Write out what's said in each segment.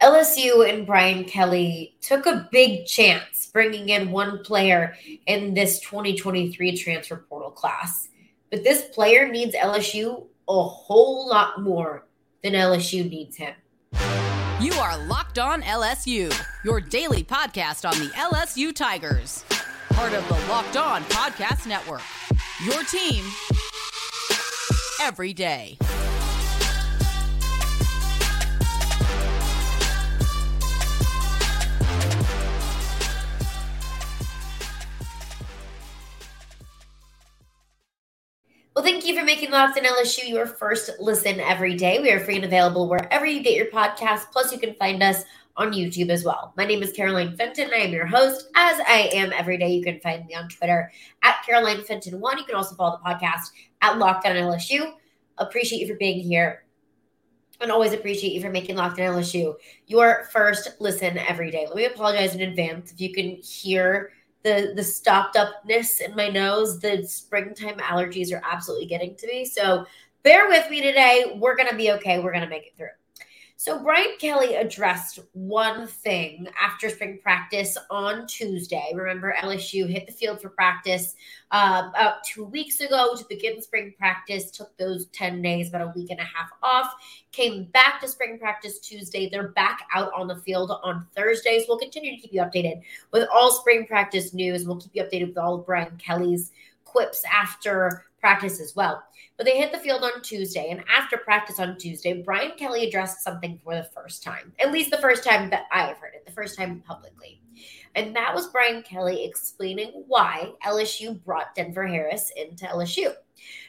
LSU and Brian Kelly took a big chance bringing in one player in this 2023 transfer portal class. But this player needs LSU a whole lot more than LSU needs him. You are Locked On LSU, your daily podcast on the LSU Tigers. Part of the Locked On Podcast Network. Your team every day. Thank you for making Locked On LSU your first listen every day. We are free and available wherever you get your podcasts. Plus, you can find us on YouTube as well. My name is Caroline Fenton. I am your host, as I am every day. You can find me on Twitter at Caroline Fenton1. You can also follow the podcast at Locked On LSU. Appreciate you for being here. And always appreciate you for making Locked On LSU your first listen every day. Let me apologize in advance if you can hear the the stopped upness in my nose. The springtime allergies are absolutely getting to me. So bear with me today. We're gonna be okay. We're gonna make it through. So Brian Kelly addressed one thing after spring practice on Tuesday. Remember, LSU hit the field for practice uh, about two weeks ago to begin spring practice. Took those ten days, about a week and a half off. Came back to spring practice Tuesday. They're back out on the field on Thursdays. We'll continue to keep you updated with all spring practice news. We'll keep you updated with all of Brian Kelly's quips after practice as well. But they hit the field on Tuesday, and after practice on Tuesday, Brian Kelly addressed something for the first time, at least the first time that I have heard it, the first time publicly. And that was Brian Kelly explaining why LSU brought Denver Harris into LSU.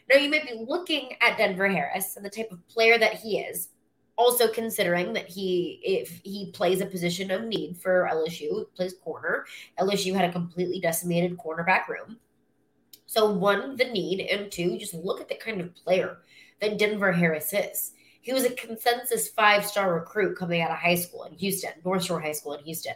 Now, you may be looking at Denver Harris and the type of player that he is, also considering that he if he plays a position of need for LSU, plays corner. LSU had a completely decimated cornerback room. So, one, the need, and two, just look at the kind of player that Denver Harris is. He was a consensus five star recruit coming out of high school in Houston, North Shore High School in Houston.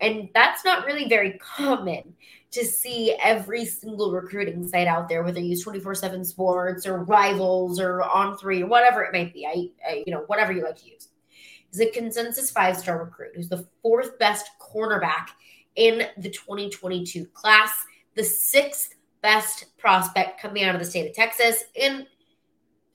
And that's not really very common to see every single recruiting site out there, whether you use 24 7 sports or rivals or on three or whatever it might be. I, I you know, whatever you like to use. He's a consensus five star recruit who's the fourth best cornerback in the 2022 class, the sixth best prospect coming out of the state of Texas. And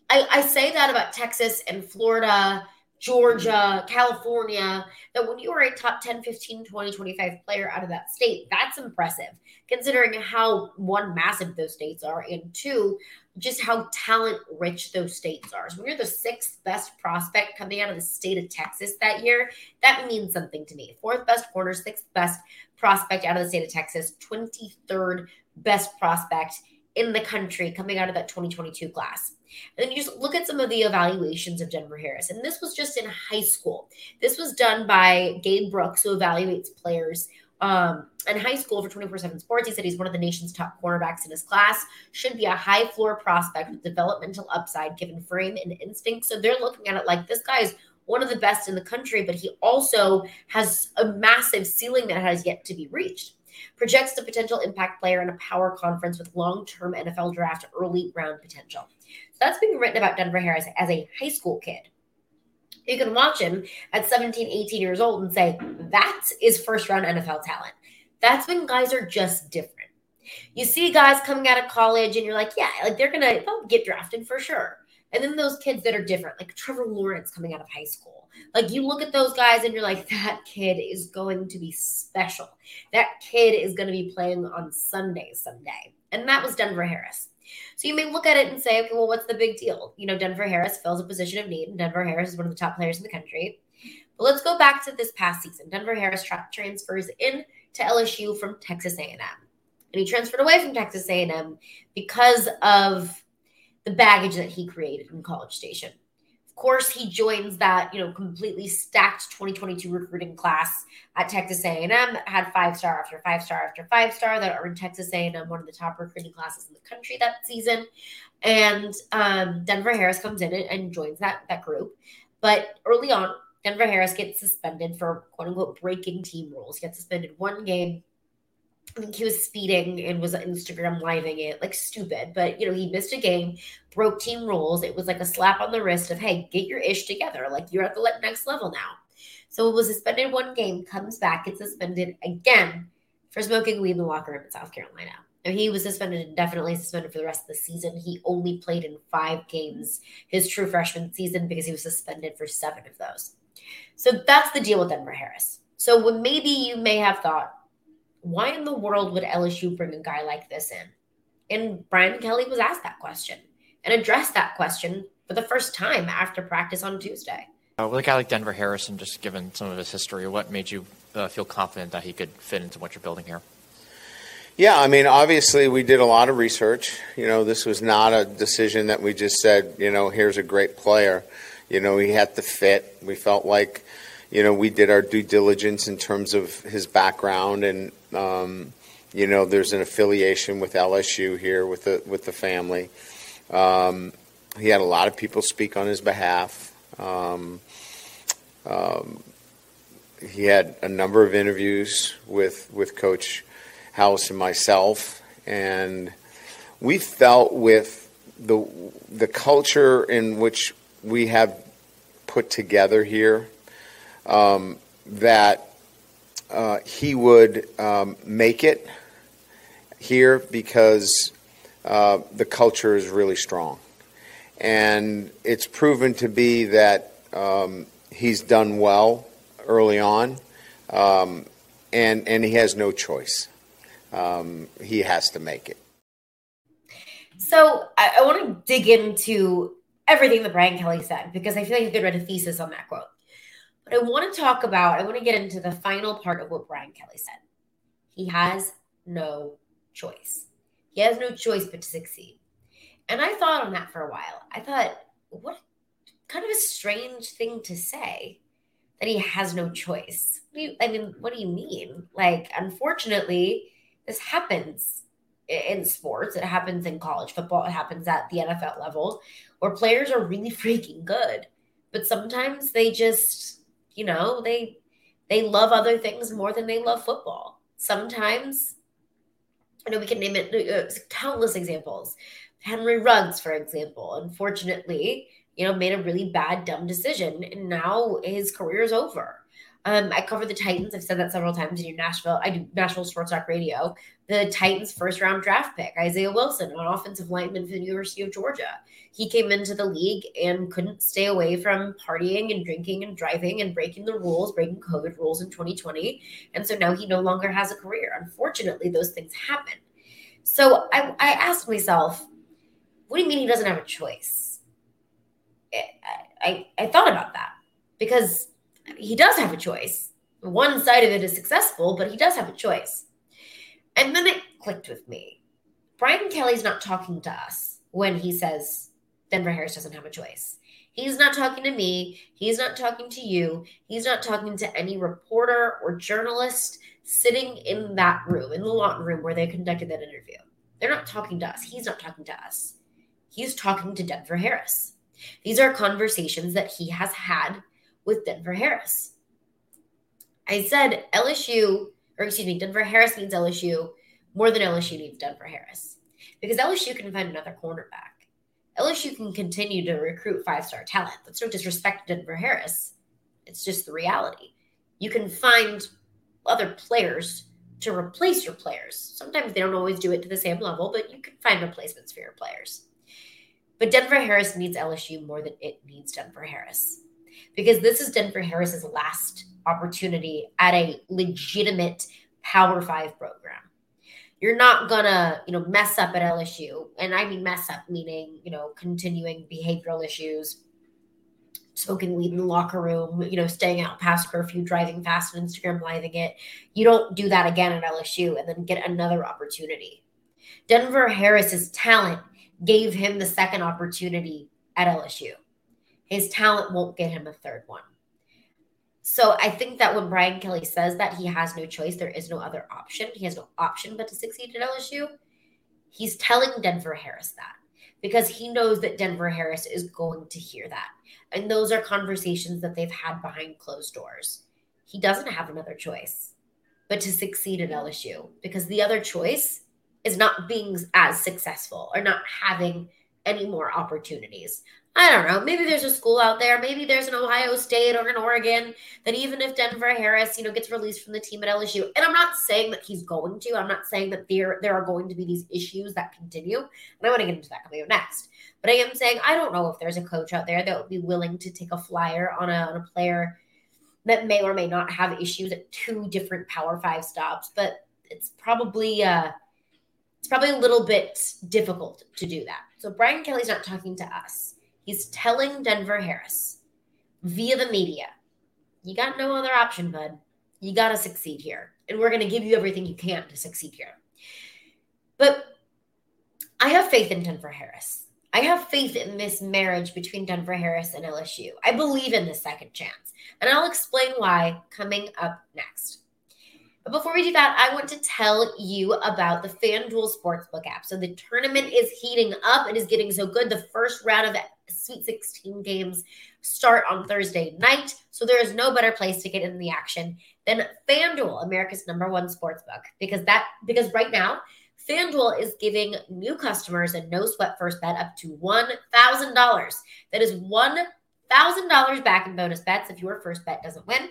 I, I say that about Texas and Florida, Georgia, California, that when you are a top 10, 15, 20, 25 player out of that state, that's impressive considering how one massive those states are and two, just how talent rich those states are. So when you're the sixth best prospect coming out of the state of Texas that year, that means something to me. Fourth best corner, sixth best prospect out of the state of Texas, 23rd best prospect in the country coming out of that 2022 class. And then you just look at some of the evaluations of Denver Harris. And this was just in high school. This was done by Gabe Brooks, who evaluates players um, in high school for 24 7 sports. He said he's one of the nation's top cornerbacks in his class, should be a high floor prospect with developmental upside given frame and instinct. So they're looking at it like this guy is one of the best in the country, but he also has a massive ceiling that has yet to be reached projects the potential impact player in a power conference with long term NFL draft early round potential. So that's being written about Denver Harris as a high school kid. You can watch him at 17, 18 years old and say, that is first round NFL talent. That's when guys are just different. You see guys coming out of college and you're like, yeah, like they're going to get drafted for sure. And then those kids that are different, like Trevor Lawrence coming out of high school. Like you look at those guys and you're like, that kid is going to be special. That kid is going to be playing on Sundays someday. And that was Denver Harris. So you may look at it and say, okay, well, what's the big deal? You know, Denver Harris fills a position of need, and Denver Harris is one of the top players in the country. But let's go back to this past season. Denver Harris tra- transfers in to LSU from Texas A&M, and he transferred away from Texas A&M because of the baggage that he created in College Station. Of course, he joins that you know completely stacked 2022 recruiting class at Texas A&M had five star after five star after five star that are in Texas A&M, one of the top recruiting classes in the country that season. And um, Denver Harris comes in and joins that that group. But early on, Denver Harris gets suspended for quote unquote breaking team rules. He gets suspended one game I think he was speeding and was Instagram living it like stupid, but you know, he missed a game, broke team rules. It was like a slap on the wrist of, hey, get your ish together. Like you're at the next level now. So it was suspended one game, comes back, gets suspended again for smoking weed in the locker room in South Carolina. Now, he was suspended indefinitely, suspended for the rest of the season. He only played in five games his true freshman season because he was suspended for seven of those. So that's the deal with Denver Harris. So when maybe you may have thought, why in the world would LSU bring a guy like this in? And Brian Kelly was asked that question and addressed that question for the first time after practice on Tuesday. Uh, with a guy like Denver Harrison, just given some of his history, what made you uh, feel confident that he could fit into what you're building here? Yeah, I mean, obviously, we did a lot of research. You know, this was not a decision that we just said, you know, here's a great player. You know, he had to fit. We felt like, you know, we did our due diligence in terms of his background, and um, you know, there's an affiliation with LSU here with the with the family. Um, he had a lot of people speak on his behalf. Um, um, he had a number of interviews with with Coach House and myself, and we felt with the the culture in which we have put together here um, that uh, he would um, make it here because uh, the culture is really strong. And it's proven to be that um, he's done well early on, um, and, and he has no choice. Um, he has to make it. So I, I want to dig into everything that Brian Kelly said because I feel like you could write a thesis on that quote. But I want to talk about, I want to get into the final part of what Brian Kelly said. He has no choice. He has no choice but to succeed. And I thought on that for a while. I thought, what kind of a strange thing to say that he has no choice. You, I mean, what do you mean? Like, unfortunately, this happens in sports. It happens in college football. It happens at the NFL level where players are really freaking good. But sometimes they just, you know, they they love other things more than they love football. Sometimes, you know, we can name it uh, countless examples Henry Ruggs, for example, unfortunately, you know, made a really bad, dumb decision, and now his career is over. Um, I cover the Titans. I've said that several times in your Nashville. I do Nashville Sports Talk Radio. The Titans' first round draft pick, Isaiah Wilson, an offensive lineman for the University of Georgia. He came into the league and couldn't stay away from partying and drinking and driving and breaking the rules, breaking COVID rules in 2020. And so now he no longer has a career. Unfortunately, those things happen. So I, I asked myself, what do you mean he doesn't have a choice? I, I, I thought about that because he does have a choice. One side of it is successful, but he does have a choice. And then it clicked with me. Brian Kelly's not talking to us when he says Denver Harris doesn't have a choice. He's not talking to me. He's not talking to you. He's not talking to any reporter or journalist sitting in that room, in the Lawton room where they conducted that interview. They're not talking to us. He's not talking to us he's talking to Denver Harris. These are conversations that he has had with Denver Harris. I said LSU, or excuse me, Denver Harris needs LSU more than LSU needs Denver Harris because LSU can find another cornerback. LSU can continue to recruit five star talent. That's no disrespect to Denver Harris. It's just the reality. You can find other players to replace your players. Sometimes they don't always do it to the same level, but you can find replacements for your players. But Denver Harris needs LSU more than it needs Denver Harris because this is Denver Harris's last opportunity at a legitimate Power Five program. You're not gonna, you know, mess up at LSU, and I mean mess up meaning, you know, continuing behavioral issues, smoking weed in the locker room, you know, staying out past curfew, driving fast and Instagram living it. You don't do that again at LSU and then get another opportunity. Denver Harris's talent gave him the second opportunity at LSU. His talent won't get him a third one. So I think that when Brian Kelly says that he has no choice, there is no other option. He has no option but to succeed at LSU. He's telling Denver Harris that because he knows that Denver Harris is going to hear that. And those are conversations that they've had behind closed doors. He doesn't have another choice but to succeed at LSU because the other choice is not being as successful or not having any more opportunities. I don't know. Maybe there's a school out there. Maybe there's an Ohio State or an Oregon that even if Denver Harris, you know, gets released from the team at LSU, and I'm not saying that he's going to. I'm not saying that there there are going to be these issues that continue. And I want to get into that coming up next. But I am saying I don't know if there's a coach out there that would be willing to take a flyer on a on a player that may or may not have issues at two different Power Five stops. But it's probably uh, it's probably a little bit difficult to do that. So Brian Kelly's not talking to us. He's telling Denver Harris via the media, you got no other option, bud. You got to succeed here. And we're going to give you everything you can to succeed here. But I have faith in Denver Harris. I have faith in this marriage between Denver Harris and LSU. I believe in the second chance. And I'll explain why coming up next. But before we do that, I want to tell you about the FanDuel Sportsbook app. So the tournament is heating up. It is getting so good. The first round of Sweet 16 games start on Thursday night. So there is no better place to get in the action than FanDuel, America's number one sportsbook. Because that because right now, FanDuel is giving new customers a no sweat first bet up to $1,000. That is $1,000 back in bonus bets if your first bet doesn't win.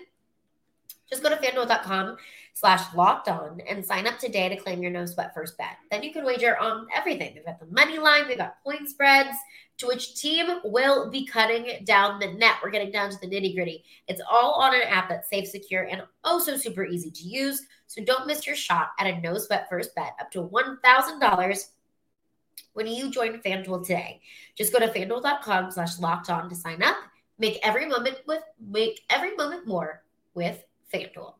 Just go to fanduel.com slash locked on and sign up today to claim your no sweat first bet. Then you can wager on everything. They've got the money line, they've got point spreads, to which team will be cutting down the net. We're getting down to the nitty gritty. It's all on an app that's safe, secure, and also super easy to use. So don't miss your shot at a no sweat first bet up to $1,000 when you join FanDuel today. Just go to fanduel.com slash locked on to sign up. Make every moment with make every moment more with FanDuel.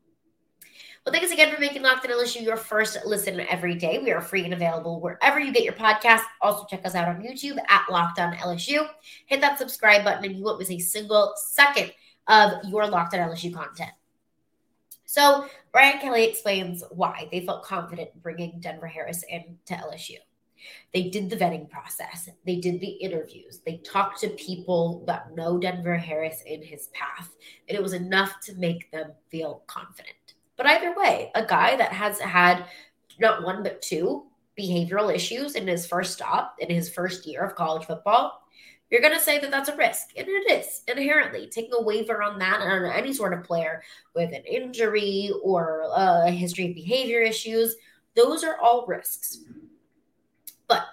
Well, thanks again for making Locked On LSU your first listen every day. We are free and available wherever you get your podcast. Also, check us out on YouTube at Locked On LSU. Hit that subscribe button, and you won't miss a single second of your Locked On LSU content. So, Brian Kelly explains why they felt confident bringing Denver Harris in to LSU. They did the vetting process. They did the interviews. They talked to people that know Denver Harris in his path. And it was enough to make them feel confident. But either way, a guy that has had not one but two behavioral issues in his first stop, in his first year of college football, you're going to say that that's a risk. And it is inherently taking a waiver on that on any sort of player with an injury or uh, a history of behavior issues. Those are all risks. But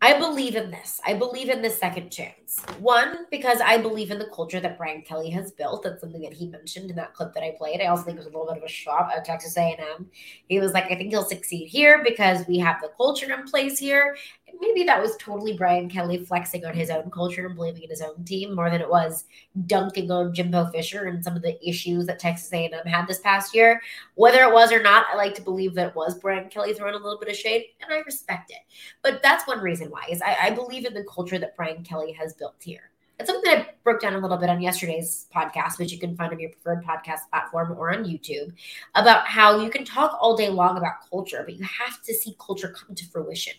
I believe in this. I believe in the second chance. One, because I believe in the culture that Brian Kelly has built. That's something that he mentioned in that clip that I played. I also think it was a little bit of a shot at Texas A&M. He was like, I think he'll succeed here because we have the culture in place here, maybe that was totally Brian Kelly flexing on his own culture and believing in his own team more than it was dunking on Jimbo Fisher and some of the issues that Texas A&M had this past year. Whether it was or not, I like to believe that it was Brian Kelly throwing a little bit of shade, and I respect it. But that's one reason why is I, I believe in the culture that Brian Kelly has built here. It's something that I broke down a little bit on yesterday's podcast, which you can find on your preferred podcast platform or on YouTube, about how you can talk all day long about culture, but you have to see culture come to fruition.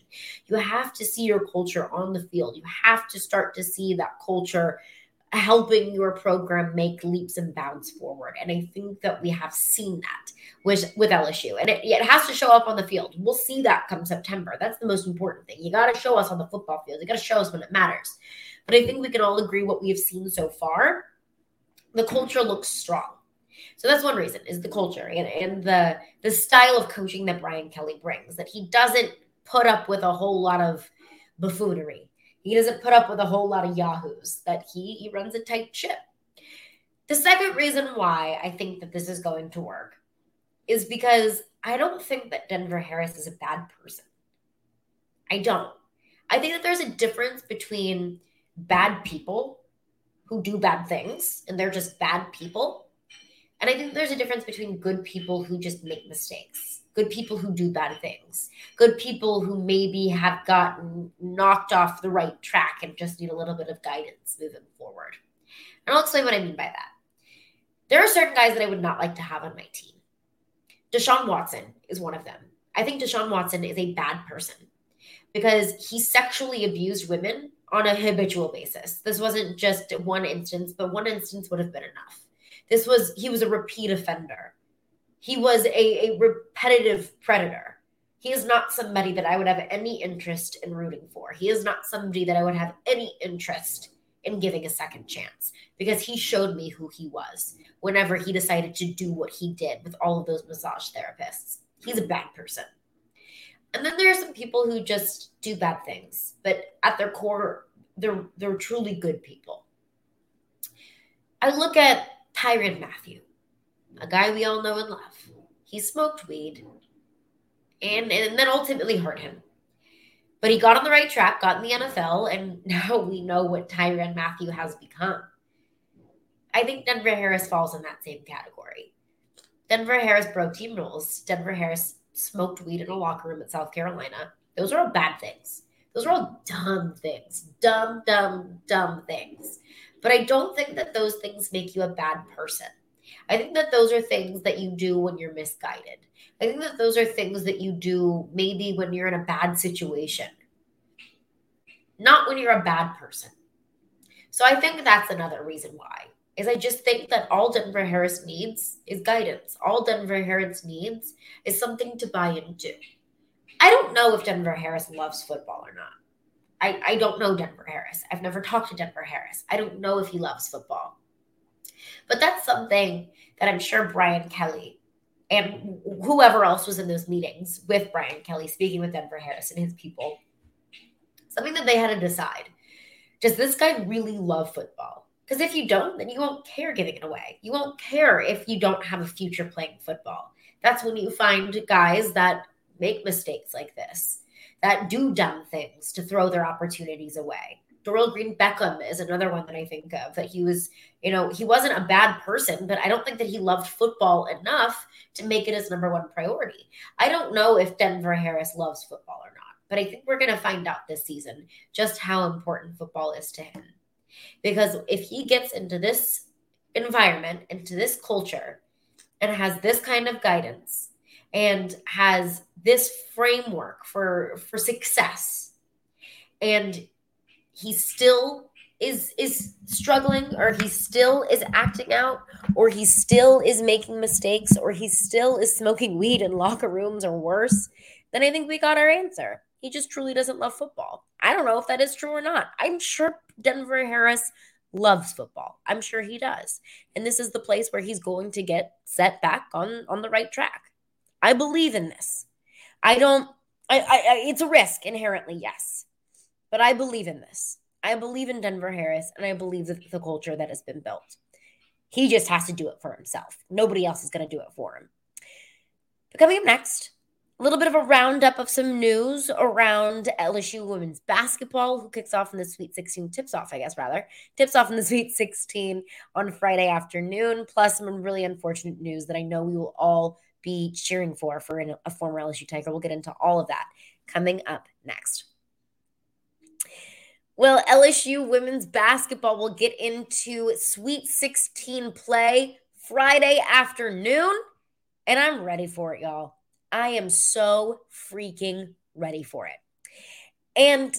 You have to see your culture on the field. You have to start to see that culture helping your program make leaps and bounds forward. And I think that we have seen that with, with LSU. And it, it has to show up on the field. We'll see that come September. That's the most important thing. You got to show us on the football field. You got to show us when it matters. But I think we can all agree what we have seen so far. The culture looks strong. So that's one reason is the culture and, and the the style of coaching that Brian Kelly brings, that he doesn't put up with a whole lot of buffoonery. He doesn't put up with a whole lot of yahoos, that he, he runs a tight ship. The second reason why I think that this is going to work is because I don't think that Denver Harris is a bad person. I don't. I think that there's a difference between bad people who do bad things and they're just bad people. And I think there's a difference between good people who just make mistakes, good people who do bad things, good people who maybe have gotten knocked off the right track and just need a little bit of guidance moving forward. And I'll explain what I mean by that. There are certain guys that I would not like to have on my team. Deshaun Watson is one of them. I think Deshaun Watson is a bad person because he sexually abused women on a habitual basis. This wasn't just one instance, but one instance would have been enough. This was, he was a repeat offender. He was a, a repetitive predator. He is not somebody that I would have any interest in rooting for. He is not somebody that I would have any interest in giving a second chance because he showed me who he was whenever he decided to do what he did with all of those massage therapists. He's a bad person. And then there are some people who just do bad things, but at their core, they're they're truly good people. I look at Tyrann Mathieu, a guy we all know and love. He smoked weed and, and then ultimately hurt him. But he got on the right track, got in the NFL, and now we know what Tyrann Mathieu has become. I think Denver Harris falls in that same category. Denver Harris broke team rules. Denver Harris smoked weed in a locker room at South Carolina. Those are all bad things. Those are all dumb things. Dumb, dumb, dumb things. But I don't think that those things make you a bad person. I think that those are things that you do when you're misguided. I think that those are things that you do maybe when you're in a bad situation, not when you're a bad person. So I think that's another reason why. Is I just think that all Denver Harris needs is guidance. All Denver Harris needs is something to buy into. I don't know if Denver Harris loves football or not. I, I don't know Denver Harris. I've never talked to Denver Harris. I don't know if he loves football. But that's something that I'm sure Brian Kelly and whoever else was in those meetings with Brian Kelly speaking with Denver Harris and his people, something that they had to decide. Does this guy really love football? Because if you don't, then you won't care giving it away. You won't care if you don't have a future playing football. That's when you find guys that make mistakes like this, that do dumb things to throw their opportunities away. Dorial Green Beckham is another one that I think of that he was, you know, he wasn't a bad person, but I don't think that he loved football enough to make it his number one priority. I don't know if Denver Harris loves football or not, but I think we're going to find out this season just how important football is to him. Because if he gets into this environment, into this culture, and has this kind of guidance and has this framework for for success and he still is is struggling or he still is acting out or he still is making mistakes or he still is smoking weed in locker rooms or worse then i think we got our answer he just truly doesn't love football i don't know if that is true or not i'm sure denver harris loves football i'm sure he does and this is the place where he's going to get set back on on the right track i believe in this i don't I, I, I it's a risk inherently yes but I believe in this. I believe in Denver Harris and I believe that the culture that has been built. He just has to do it for himself. Nobody else is going to do it for him. But coming up next, a little bit of a roundup of some news around LSU women's basketball, who kicks off in the Sweet 16, tips off, I guess, rather, tips off in the Sweet 16 on Friday afternoon, plus some really unfortunate news that I know we will all be cheering for for a former LSU Tiger. We'll get into all of that coming up next. Well, LSU women's basketball will get into Sweet 16 play Friday afternoon, and I'm ready for it, y'all. I am so freaking ready for it. And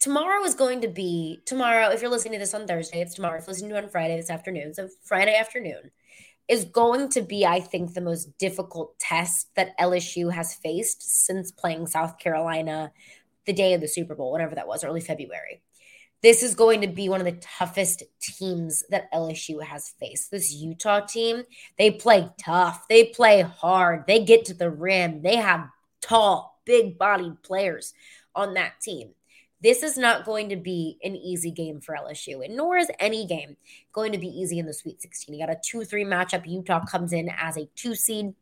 tomorrow is going to be tomorrow. If you're listening to this on Thursday, it's tomorrow. If you're listening to it on Friday this afternoon, so Friday afternoon is going to be, I think, the most difficult test that LSU has faced since playing South Carolina the day of the Super Bowl, whatever that was, early February this is going to be one of the toughest teams that LSU has faced. This Utah team, they play tough, they play hard, they get to the rim, they have tall, big bodied players on that team. This is not going to be an easy game for LSU, and nor is any game going to be easy in the Sweet 16. You got a 2 3 matchup. Utah comes in as a two seed.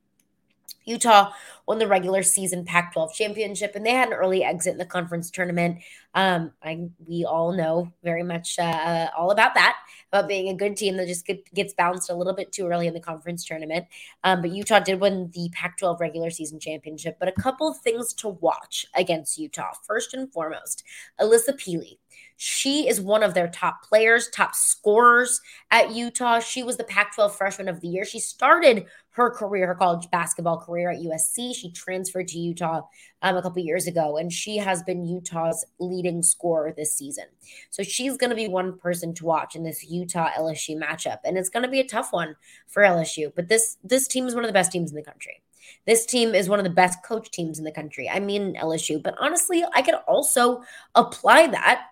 Utah won the regular season Pac 12 championship, and they had an early exit in the conference tournament. Um, I, we all know very much uh, all about that, about being a good team that just get, gets bounced a little bit too early in the conference tournament. Um, but Utah did win the Pac 12 regular season championship. But a couple of things to watch against Utah. First and foremost, Alyssa Pili. She is one of their top players, top scorers at Utah. She was the Pac 12 freshman of the year. She started her career, her college basketball career at USC. She transferred to Utah um, a couple years ago, and she has been Utah's leading scorer this season. So she's going to be one person to watch in this Utah LSU matchup, and it's going to be a tough one for LSU. But this this team is one of the best teams in the country. This team is one of the best coach teams in the country. I mean LSU, but honestly, I could also apply that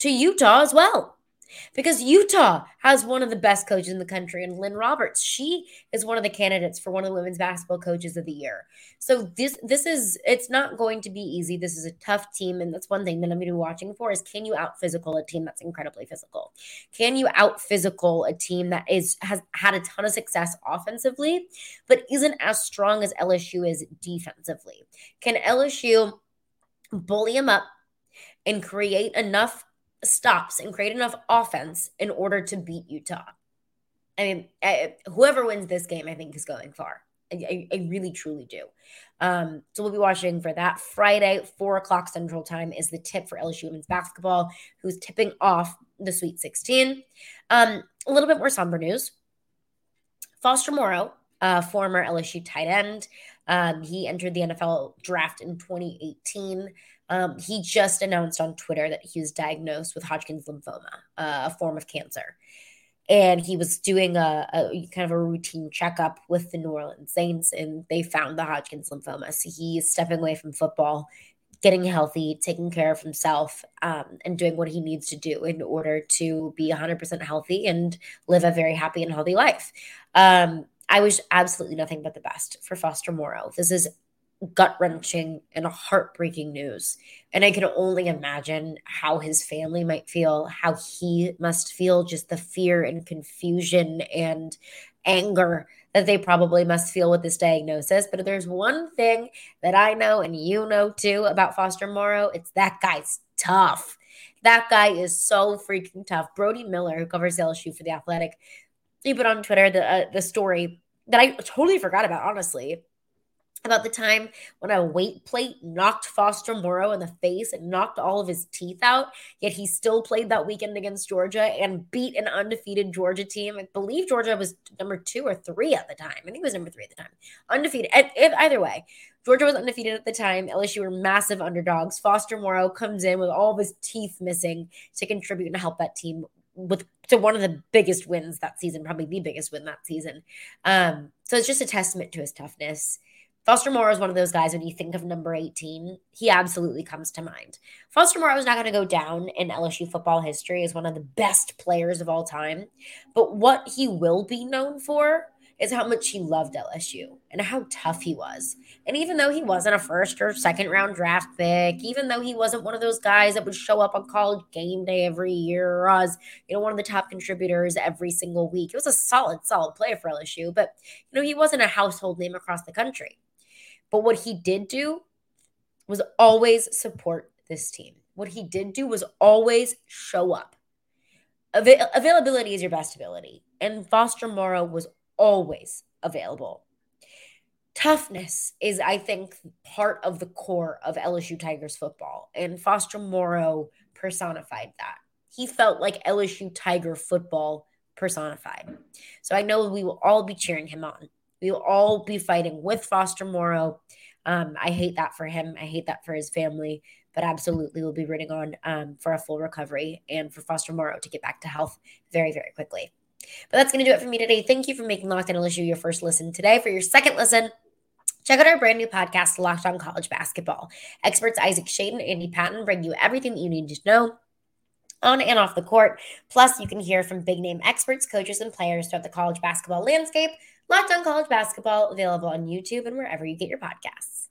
to Utah as well. Because Utah has one of the best coaches in the country, and Lynne Roberts. She is one of the candidates for one of the women's basketball coaches of the year. So this this is it's not going to be easy. This is a tough team, and that's one thing that I'm going to be watching for is can you out physical a team that's incredibly physical? Can you out physical a team that is has had a ton of success offensively, but isn't as strong as LSU is defensively? Can LSU bully them up and create enough stops and create enough offense in order to beat Utah. I mean, I, whoever wins this game, I think, is going far. I, I, really, truly do. Um, so we'll be watching for that. Friday, four o'clock Central Time, is the tip for LSU women's basketball, who's tipping off the Sweet 16. Um, a little bit more somber news. Foster Moreau, uh, former LSU tight end, um, he entered the NFL draft in 2018. Um, he just announced on Twitter that he was diagnosed with Hodgkin's lymphoma, uh, a form of cancer. And he was doing a, a, kind of a routine checkup with the New Orleans Saints, and they found the Hodgkin's lymphoma. So he's stepping away from football, getting healthy, taking care of himself, um, and doing what he needs to do in order to be 100% healthy and live a very happy and healthy life. Um, I wish absolutely nothing but the best for Foster Moreau. This is gut wrenching and heartbreaking news. And I can only imagine how his family might feel, how he must feel, just the fear and confusion and anger that they probably must feel with this diagnosis. But if there's one thing that I know and you know too about Foster Moreau, it's that guy's tough. That guy is so freaking tough. Brody Miller, who covers LSU for the Athletic, he put on Twitter the uh, the story that I totally forgot about, honestly about the time when a weight plate knocked Foster Moreau in the face and knocked all of his teeth out, yet he still played that weekend against Georgia and beat an undefeated Georgia team. I believe Georgia was number two or three at the time. I think it was number three at the time. Undefeated. If, either way, Georgia was undefeated at the time. LSU were massive underdogs. Foster Moreau comes in with all of his teeth missing to contribute and help that team with to one of the biggest wins that season, probably the biggest win that season. Um, so it's just a testament to his toughness. Foster Moreau is one of those guys when you think of number 18, he absolutely comes to mind. Foster Moreau is not going to go down in LSU football history as one of the best players of all time. But what he will be known for is how much he loved LSU and how tough he was. And even though he wasn't a first or second round draft pick, even though he wasn't one of those guys that would show up on college game day every year or was, you know, one of the top contributors every single week, it was a solid, solid player for LSU. But, you know, he wasn't a household name across the country. But what he did do was always support this team. What he did do was always show up. Avail- availability is your best ability. And Foster Moreau was always available. Toughness is, I think, part of the core of LSU Tigers football. And Foster Moreau personified that. He felt like LSU Tiger football personified. So I know we will all be cheering him on. We will all be fighting with Foster Moreau. Um, I hate that for him. I hate that for his family, but absolutely we'll be rooting on um, for a full recovery and for Foster Moreau to get back to health very, very quickly. But that's going to do it for me today. Thank you for making Locked On LSU your first listen today. For your second listen, Check out our brand new podcast, Locked On College Basketball. Experts Isaac Shaden and Andy Patton bring you everything that you need to know on and off the court. Plus, you can hear from big name experts, coaches, and players throughout the college basketball landscape Locked on College Basketball, available on YouTube and wherever you get your podcasts.